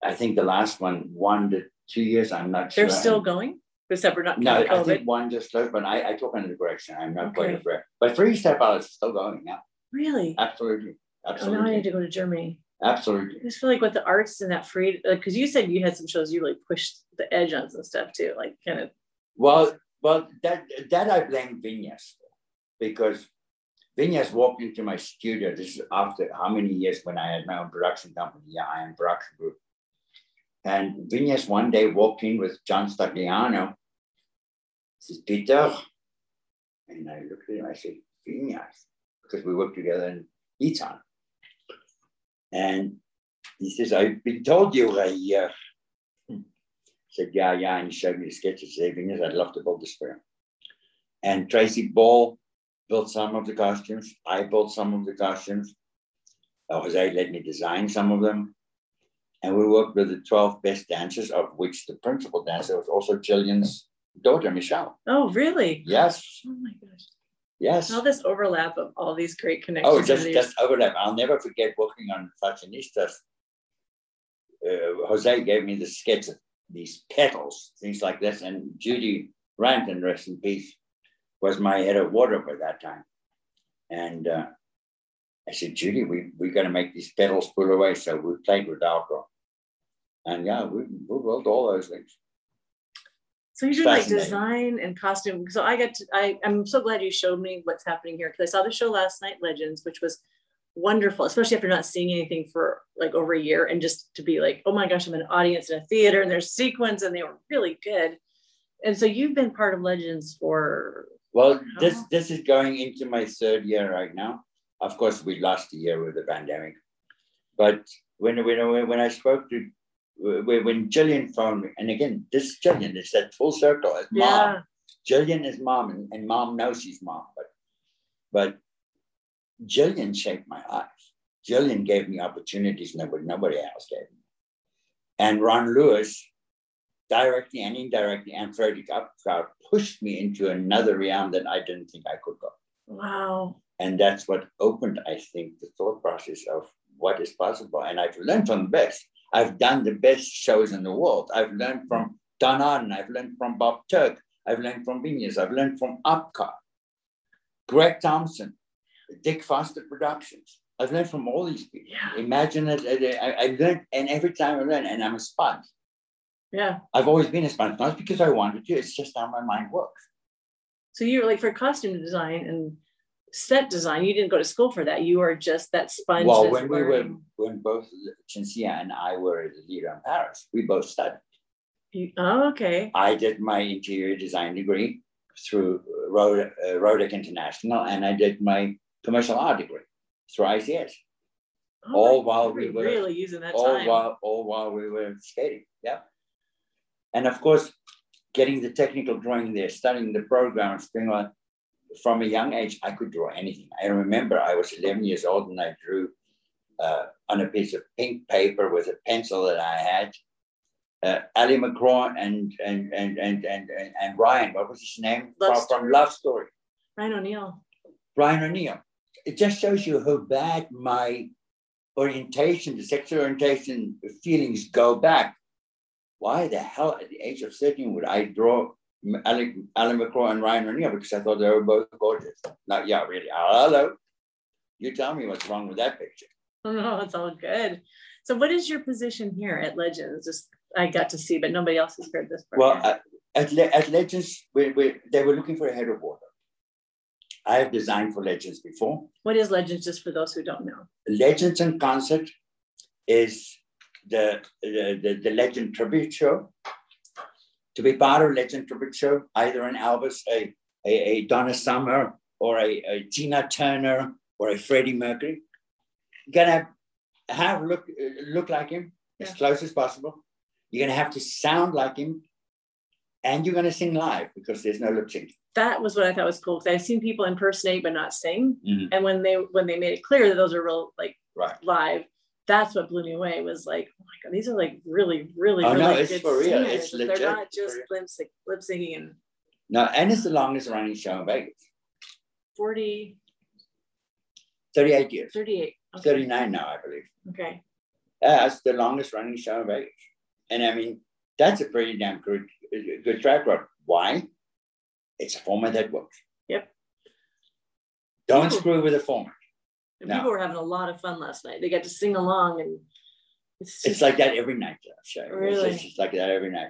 I think the last one, one to two years, I'm not sure. they're still going? Except for not No, I think one just left, but I, I took under direction. I'm not quite aware. But Three Step Out is still going. Yeah, Really? absolutely. Oh, now I need to go to Germany. Absolutely. I just feel like with the arts and that free, because you said you had some shows you really pushed the edge on some stuff too, like kind of. Well, well, that that I blame Vinyas for because Vinyas walked into my studio. This is after how many years when I had my own production company, yeah, I am production group. And Vinyas one day walked in with John Stagliano. He says, Peter. And I looked at him, I said, Vinyas, because we worked together in Eton. And he says, I've been told you were here. I said, yeah, yeah. And he showed me the sketches. Said, Vinyas, I'd love to build this for. And Tracy Ball built some of the costumes. I built some of the costumes. Jose let me design some of them. And we worked with the 12 best dancers, of which the principal dancer was also Jillian's daughter, Michelle. Oh, really? Yes, Oh my gosh. yes. All this overlap of all these great connections. Oh, just, just overlap. I'll never forget working on Fashionistas. Uh, Jose gave me the sketch of these petals, things like this. And Judy Rankin, rest in peace, was my head of wardrobe at that time. And uh, I said, Judy, we, we're going to make these petals pull away. So we played with Velcro. And yeah, we, we built all those things. So you're doing like design and costume. So I got to, I, I'm so glad you showed me what's happening here because I saw the show last night, Legends, which was wonderful, especially after not seeing anything for like over a year and just to be like, oh my gosh, I'm an audience in a theater and there's sequins and they were really good. And so you've been part of Legends for Well, this this is going into my third year right now. Of course, we lost a year with the pandemic, but when when when I spoke to when Jillian phoned me, and again, this Jillian is that full circle. It's mom. yeah. Jillian is mom, and, and mom knows she's mom, but but Jillian shaped my life. Jillian gave me opportunities nobody nobody else gave me. And Ron Lewis, directly and indirectly, and Freddie Apcar pushed me into another realm that I didn't think I could go. Wow. And that's what opened, I think, the thought process of what is possible. And I've learned from the best. I've done the best shows in the world. I've learned from Don Arden. I've learned from Bob Turk. I've learned from Vinyas. I've learned from Apcar, Greg Thompson, Dick Foster Productions. I've learned from all these people. Yeah. Imagine that I, I learned, and every time I learn, and I'm a sponge. Yeah. I've always been a sponge, not because I wanted to, it's just how my mind works. So you were like for costume design and set design, you didn't go to school for that. You are just that sponge. Well, when we were, learning. when both Chinsia and I were at in Paris, we both studied. You- oh, okay. I did my interior design degree through Rod- uh, Rhodec International, and I did my commercial art degree through ICS. Oh, all while we were really using that all time. while all while we were skating. Yeah. And of course, getting the technical drawing there, studying the programs, being like from a young age, I could draw anything. I remember I was 11 years old and I drew uh, on a piece of pink paper with a pencil that I had. Uh, Ali MacGraw and and, and and and and and Ryan, what was his name? Love from, from Love Story. Ryan O'Neal. Ryan O'Neal. It just shows you how bad my orientation, the sexual orientation feelings go back. Why the hell at the age of 13 would I draw Alan, Alan MacGraw and Ryan O'Neal because I thought they were both gorgeous. Now, yeah, really. Hello. You tell me what's wrong with that picture. Oh, no, it's all good. So, what is your position here at Legends? Just I got to see, but nobody else has heard this. Part. Well, uh, at, at, at Legends, we, we, they were looking for a head of water. I have designed for Legends before. What is Legends, just for those who don't know? Legends in Concert is the, the, the, the Legend Tribute Show. To be part of Legend Tribute Show, either an Elvis, a, a, a Donna Summer, or a, a Tina Turner, or a Freddie Mercury, you gotta have, look look like him yeah. as close as possible. You're gonna have to sound like him, and you're gonna sing live because there's no lip syncing. That was what I thought was cool because I've seen people impersonate but not sing, mm-hmm. and when they when they made it clear that those are real like right. live, that's what blew me away. Was like, oh my god, these are like really, really, oh, really no, it's for real. It's legit. They're not just lip, lip singing and. No, and it's the longest running show in Vegas. 40. 38 years. 38. Okay. 39 now, I believe. Okay. That's the longest running show in Vegas. And I mean, that's a pretty damn good, good track record. Why? It's a format that works. Yep. Don't people, screw with the format. No. People were having a lot of fun last night. They got to sing along and it's, just, it's like that every night, show. Really? It's just like that every night.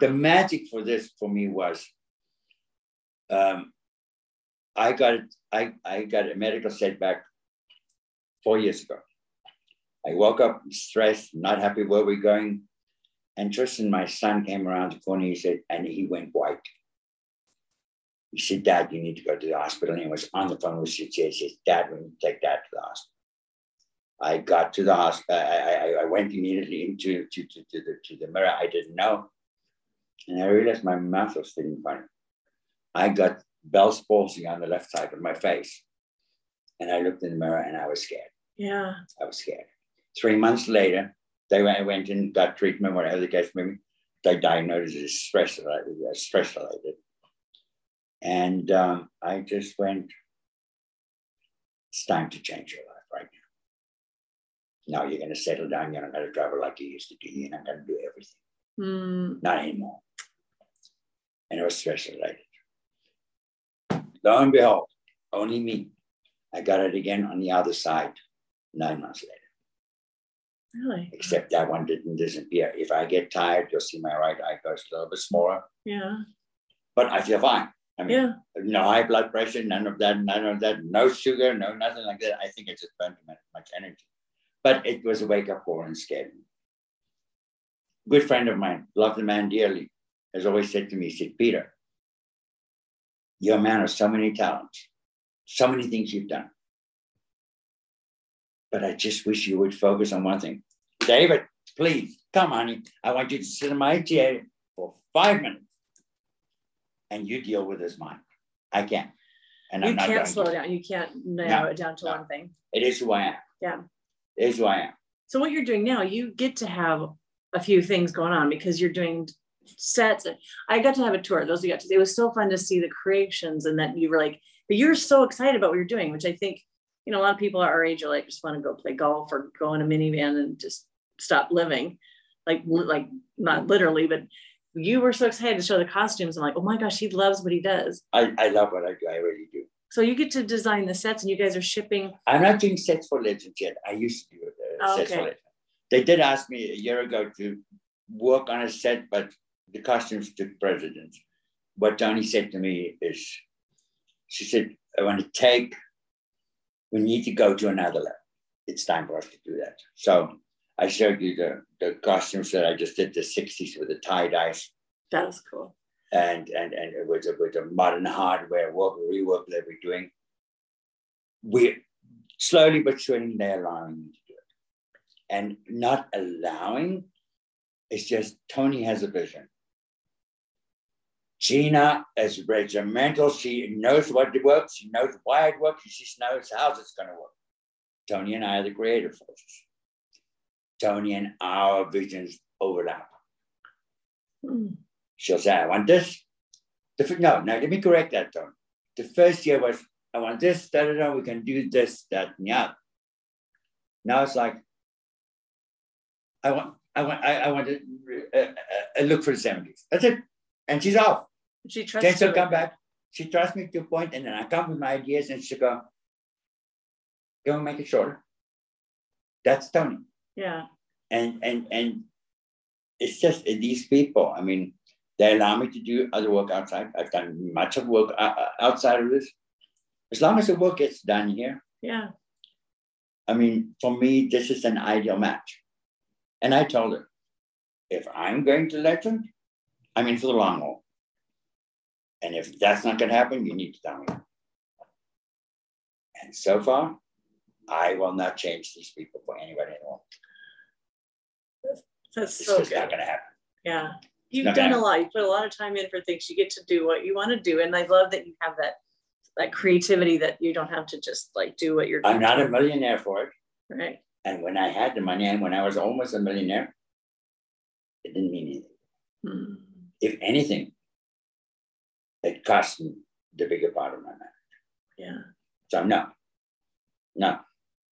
The magic for this for me was um, I got I, I got a medical setback four years ago. I woke up stressed, not happy where we're going. And Tristan, my son, came around the corner. He said, and he went white. He said, Dad, you need to go to the hospital. And he was on the phone with CJ. He says, Dad, we need to take Dad to the hospital. I got to the hospital. I, I, I went immediately into to, to, to, the, to the mirror. I didn't know. And I realized my mouth was feeling funny. I got Bell's palsy on the left side of my face. And I looked in the mirror and I was scared. Yeah. I was scared. Three months later, they went, went and got treatment, whatever the case may be. They diagnosed it as stress related. Uh, stress related. And um, I just went, it's time to change your life right now. Now you're going to settle down. You're not going to travel like you used to do. You're not going to do everything. Mm. Not anymore. And it was stress related. Lo and behold, only me. I got it again on the other side nine months later. Really? Except that one didn't disappear. If I get tired, you'll see my right eye goes a little bit smaller. Yeah. But I feel fine. I mean, yeah. no high blood pressure, none of that, none of that, no sugar, no nothing like that. I think it just burned too much energy. But it was a wake up call and scared me. Good friend of mine, love the man dearly, has always said to me, he said, Peter, you're a man of so many talents, so many things you've done. But I just wish you would focus on one thing. David, please, come honey. I want you to sit in my chair for five minutes and you deal with his mind. I can't. And you can't slow down. You can't narrow no, it down to no. one thing. It is who I am. Yeah. It is who I am. So what you're doing now, you get to have a few things going on because you're doing sets. I got to have a tour. Those who got to, it was so fun to see the creations and that you were like, but you're so excited about what you're doing, which I think, you know, a lot of people our age are like, just want to go play golf or go in a minivan and just stop living. Like, like not literally, but you were so excited to show the costumes. I'm like, oh my gosh, he loves what he does. I, I love what I do. I really do. So you get to design the sets and you guys are shipping. I'm not doing sets for Legends yet. I used to do uh, oh, sets okay. for Legends. They did ask me a year ago to work on a set, but the costumes took precedence. What Tony said to me is, she said, I want to take, we need to go to another level. It's time for us to do that. So I showed you the, the costumes that I just did the 60s with the tie dyes. That was cool. And and and with the, with the modern hardware work, rework that we're doing. We're slowly but surely they're allowing me to do it. and not allowing. It's just Tony has a vision. Gina is regimental. She knows what works. She knows why it works. She knows how it's going to work. Tony and I are the creative forces. Tony and our visions overlap. Hmm. She'll say, I want this. The, no, no, let me correct that, Tony. The first year was, I want this, da, da, da, we can do this, that, and yeah. Now it's like, I want, I want, I, I want to uh, uh, uh look for the 70s. That's it. And she's off. She trusts Then she'll come back. She trusts me to a point, and then I come with my ideas, and she'll go, Go make it shorter. That's Tony. Yeah. And and and it's just these people. I mean, they allow me to do other work outside. I've done much of work uh, uh, outside of this. As long as the work gets done here. Yeah. I mean, for me, this is an ideal match. And I told her, if I'm going to legend, I'm in for the long haul. And if that's not going to happen, you need to tell me. And so far, I will not change these people for anybody anymore. That's it's so just good. not going to happen. Yeah. You've done a lot. You put a lot of time in for things. You get to do what you want to do. And I love that you have that that creativity that you don't have to just like do what you're doing. I'm not a millionaire for it. Right. And when I had the money and when I was almost a millionaire, it didn't mean anything. Hmm. If anything, it cost me the bigger part of my marriage. Yeah. So no, no.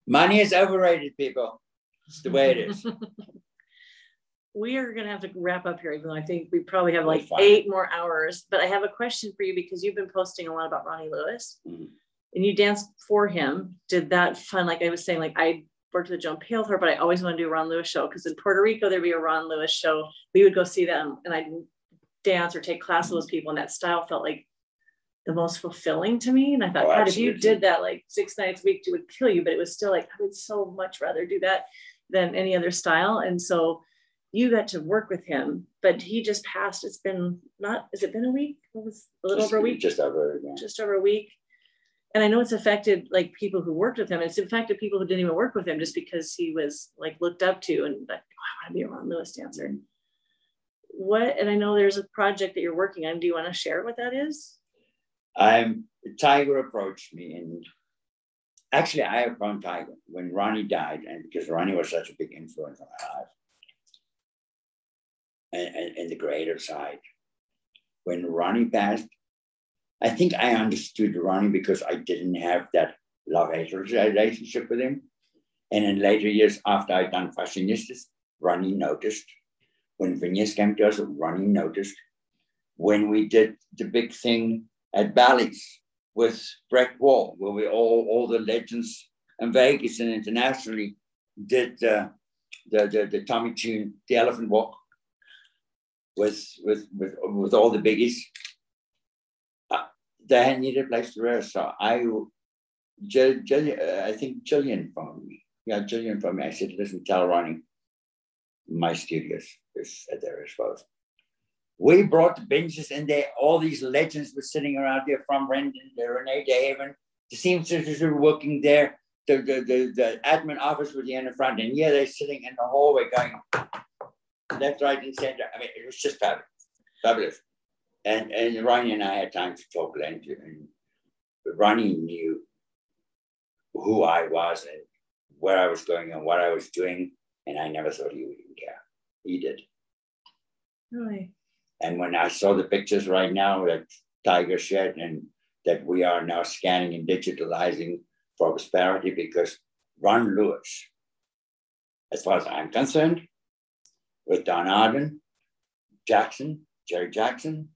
Money is overrated, people. It's the way it is. we are going to have to wrap up here, even though I think we probably have like eight more hours. But I have a question for you because you've been posting a lot about Ronnie Lewis mm-hmm. and you danced for him. Did that fun? Like I was saying, like I worked with Joan Palethorpe, but I always want to do a Ron Lewis show because in Puerto Rico, there'd be a Ron Lewis show. We would go see them and I'd dance or take class with those people. And that style felt like the most fulfilling to me. And I thought, oh, God, if you did that like six nights a week, it would kill you. But it was still like, I would so much rather do that than any other style. And so you got to work with him, but he just passed. It's been not, has it been a week? It was a little just, over a week. Just over, yeah. Just over a week. And I know it's affected like people who worked with him. It's affected people who didn't even work with him just because he was like looked up to and like, oh, I want to be a Ron Lewis dancer. What, and I know there's a project that you're working on. Do you want to share what that is? I'm Tiger approached me and actually I found Tiger when Ronnie died, and because Ronnie was such a big influence on my life and, and, and the greater side. When Ronnie passed, I think I understood Ronnie because I didn't have that love-hate relationship with him. And in later years, after I'd done Fashionistas, Ronnie noticed. When Venus came to us, Ronnie noticed. When we did the big thing at Bally's with Breck Wall, where we all, all the legends in Vegas and internationally did uh, the, the, the Tommy Tune, the Elephant Walk with, with, with, with all the biggies. Uh, they needed a place to rest. So I, Jill, uh, I think Jillian phoned me. Yeah, Jillian phoned me. I said, listen, tell Ronnie, my studios is at their disposal. We brought the benches in there. All these legends were sitting around there from Rendon, the Renee DeHaven, the seamstresses were working there. The, the, the, the admin office was in the front. And yeah, they're sitting in the hallway going left, right, and center. I mean, it was just fabulous. Fabulous. And, and Ronnie and I had time to talk length. And Ronnie knew who I was and where I was going and what I was doing. And I never thought he would even care. He did. Really? And when I saw the pictures right now that Tiger shed and that we are now scanning and digitalizing for prosperity because Ron Lewis, as far as I'm concerned, with Don Arden, Jackson, Jerry Jackson,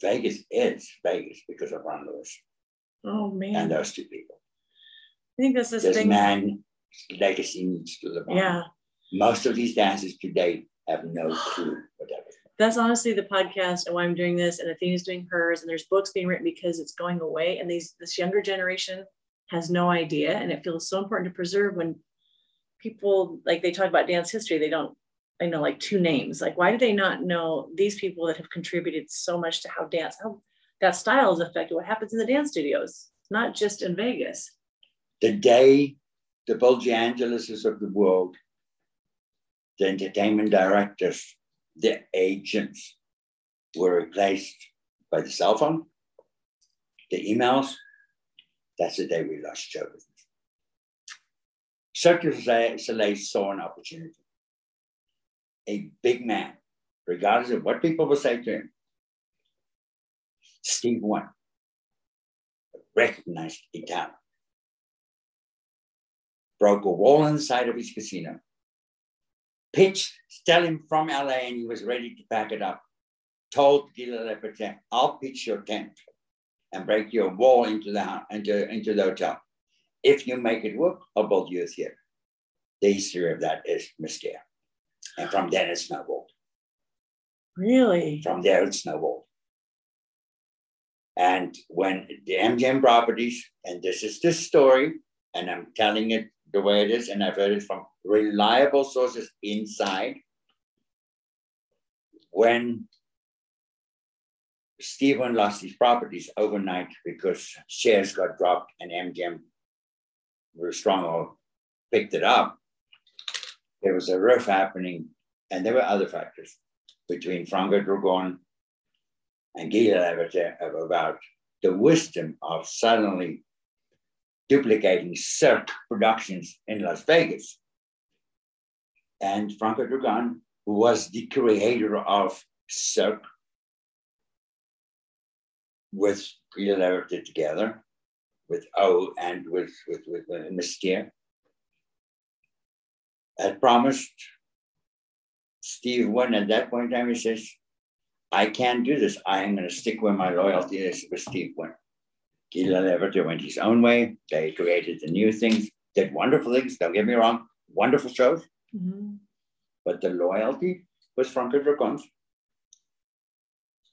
Vegas is Vegas because of Ron Lewis. Oh man. And those two people. I think this is this thing. man legacy needs to live on. Yeah. Most of these dancers today have no clue what that is. That's honestly the podcast and why I'm doing this. And Athena's doing hers, and there's books being written because it's going away. And these this younger generation has no idea. And it feels so important to preserve when people like they talk about dance history, they don't I know like two names. Like, why do they not know these people that have contributed so much to how dance, how that style is affected what happens in the dance studios, not just in Vegas? The day the Bill Angeleses of the world, the entertainment directors, the agents were replaced by the cell phone, the emails. That's the day we lost show business. Cirque du Soleil saw an opportunity. A big man, regardless of what people will say to him, Steve Wynn, recognized Italian, broke a wall inside of his casino, pitched, tell him from LA, and he was ready to pack it up. Told Guy Laliberté, I'll pitch your tent and break your wall into the into, into the hotel. If you make it work, I'll build you a theater. The history of that is mysterious. And from then it snowballed. Really? From there it snowballed. And when the MGM properties, and this is the story, and I'm telling it the way it is, and I've heard it from reliable sources inside. When Stephen lost his properties overnight because shares got dropped and MGM were strong picked it up, there was a rift happening, and there were other factors between Franco Dragone and Guy Laliberté about the wisdom of suddenly duplicating Cirque productions in Las Vegas. And Franco Dragone, who was the creator of Cirque, with Laliberté together, with O and with, with, with, with Mystere, had promised Steve Wynn at that point in time, he says, I can't do this. I am going to stick where my loyalty is with Steve Wynn. Laliberté went his own way. They created the new things, did wonderful things. Don't get me wrong, wonderful shows. Mm-hmm. But the loyalty was Franco Dragone's.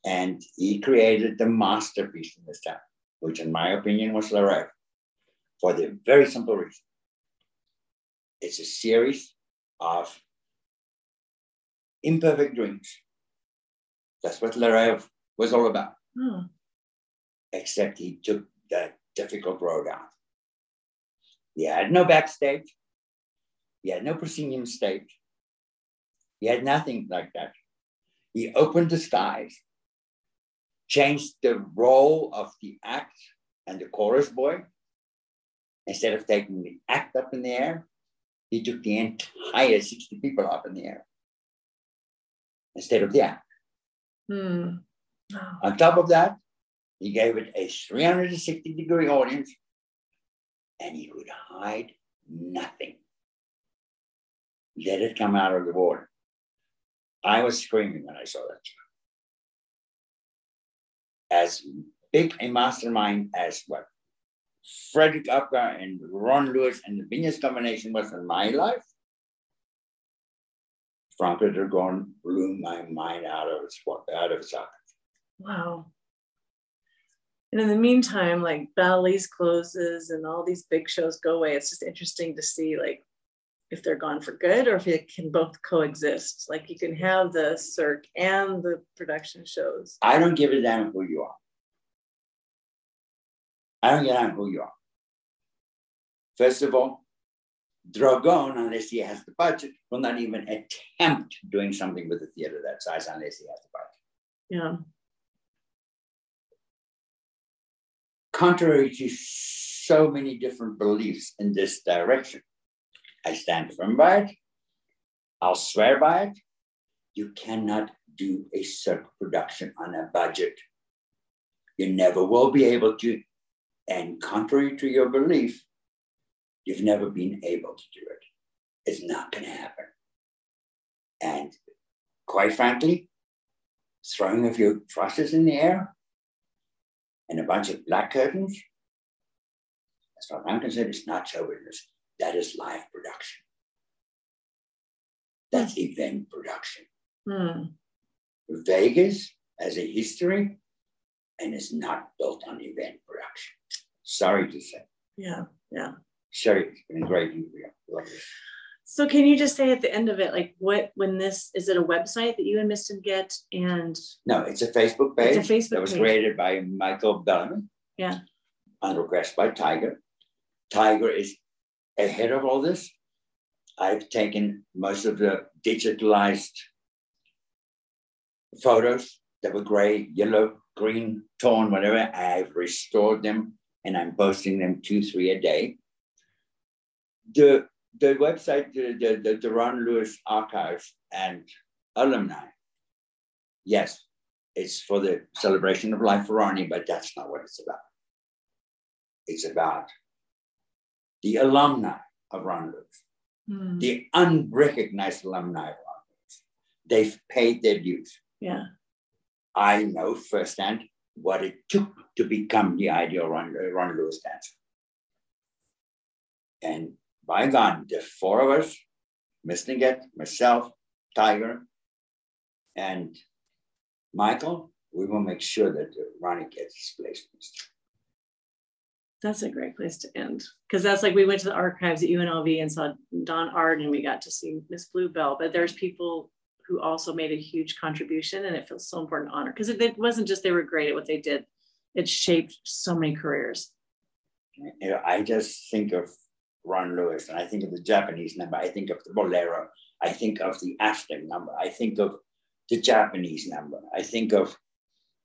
And he created the masterpiece in this town, which in my opinion was Rêve, for the very simple reason. It's a series of imperfect dreams that's what Rêve was all about. Hmm. Except he took the difficult road out. He had no backstage. He had no proscenium stage. He had nothing like that. He opened the skies, changed the role of the act and the chorus boy. Instead of taking the act up in the air, he took the entire 60 people up in the air instead of the act. Hmm. On top of that, he gave it a 360 degree audience and he could hide nothing. Let it come out of the water. I was screaming when I saw that show. As big a mastermind as what Frederick Apcar and Ron Lewis and the Venus combination was in my life, Franco Dragone blew my mind out of its out of its socket. Wow. And in the meantime, like Bally's closes and all these big shows go away. It's just interesting to see like if they're gone for good or if it can both coexist. Like you can have the Cirque and the production shows. I don't give a damn who you are. I don't give a damn who you are. First of all, Dragone, unless he has the budget, will not even attempt doing something with a theater that size unless he has the budget. Yeah. Contrary to so many different beliefs in this direction, I stand firm by it. I'll swear by it. You cannot do a Cirque production on a budget. You never will be able to. And contrary to your belief, You've never been able to do it. It's not going to happen. And quite frankly, throwing a few trusses in the air and a bunch of black curtains, as far as I'm concerned, it's not show business. That is live production. That's event production. Hmm. Vegas has a history and is not built on event production. Sorry to say. Yeah, yeah. Sherry, it's been a great. So can you just say at the end of it, like what when this is it a website that you and Miston get and no, it's a Facebook page. It's a Facebook that was page. created by Michael Bellamy. Yeah. On request by Tiger. Tiger is ahead of all this, I've taken most of the digitalized photos that were gray, yellow, green, torn, whatever. I've restored them and I'm posting them two, three a day. The the website, the, the, the, the Ron Lewis Archives and alumni, yes, it's for the celebration of life for Ronnie, but that's not what it's about. It's about the alumni of Ron Lewis, mm. the unrecognized alumni of Ron Lewis. They've paid their dues. Yeah. I know firsthand what it took to become the ideal Ron, Ron Lewis dancer. And by God, the four of us, Miss Niget, myself, Tiger, and Michael, we will make sure that Ronnie gets his place. That's a great place to end because that's like we went to the archives at UNLV and saw Don Arden and we got to see Miss Bluebell. But there's people who also made a huge contribution and it feels so important to honor because it, it, wasn't just they were great at what they did, it shaped so many careers. I just think of Ron Lewis and I think of the Japanese number, I think of the Bolero, I think of the Aztec number, I think of the Japanese number, I think of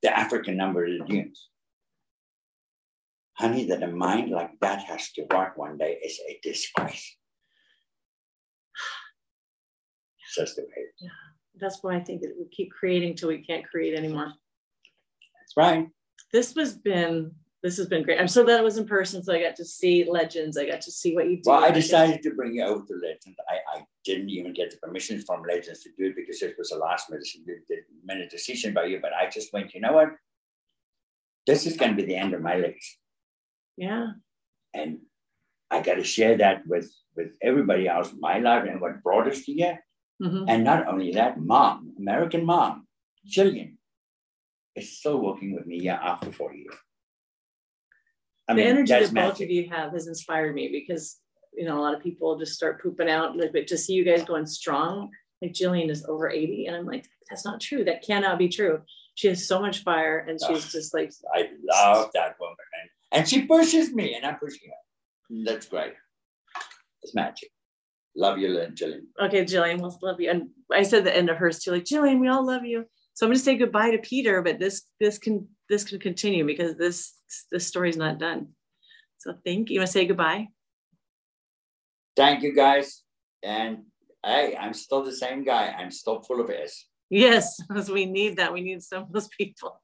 the African number of the dunes honey, that a mind like that has to work one day is a disgrace. Says the way. Yeah, that's why I think that we keep creating till we can't create anymore. That's right. This has been this has been great. I'm so glad it was in person, so I got to see Legends. I got to see what you do. Well, I decided to bring you over to Legends. I, I didn't even get the permission from Legends to do it because it was a last minute decision by you. But I just went, you know what? This is going to be the end of my legacy. Yeah. And I got to share that with with everybody else in my life and what brought us together. Mm-hmm. And not only that, mom, American mom, Jillian, is still working with me after 40 years. I the mean, energy that magic. both of you have has inspired me because you know a lot of people just start pooping out, but to see you guys going strong, like Jillian is over 80, and I'm like, that's not true. That cannot be true. She has so much fire, and she's oh, just like I love that woman, and and she pushes me and I'm pushing her. That's great. It's magic. Love you, Jillian. Okay, Jillian, we'll love you. And I said the end of hers too, like Jillian, we all love you. So I'm going to say goodbye to Peter, but this this can this can continue because this this story's not done. So thank you. You want to say goodbye? Thank you, guys. And hey, I'm still the same guy. I'm still full of S. Yes, because we need that. We need some of those people.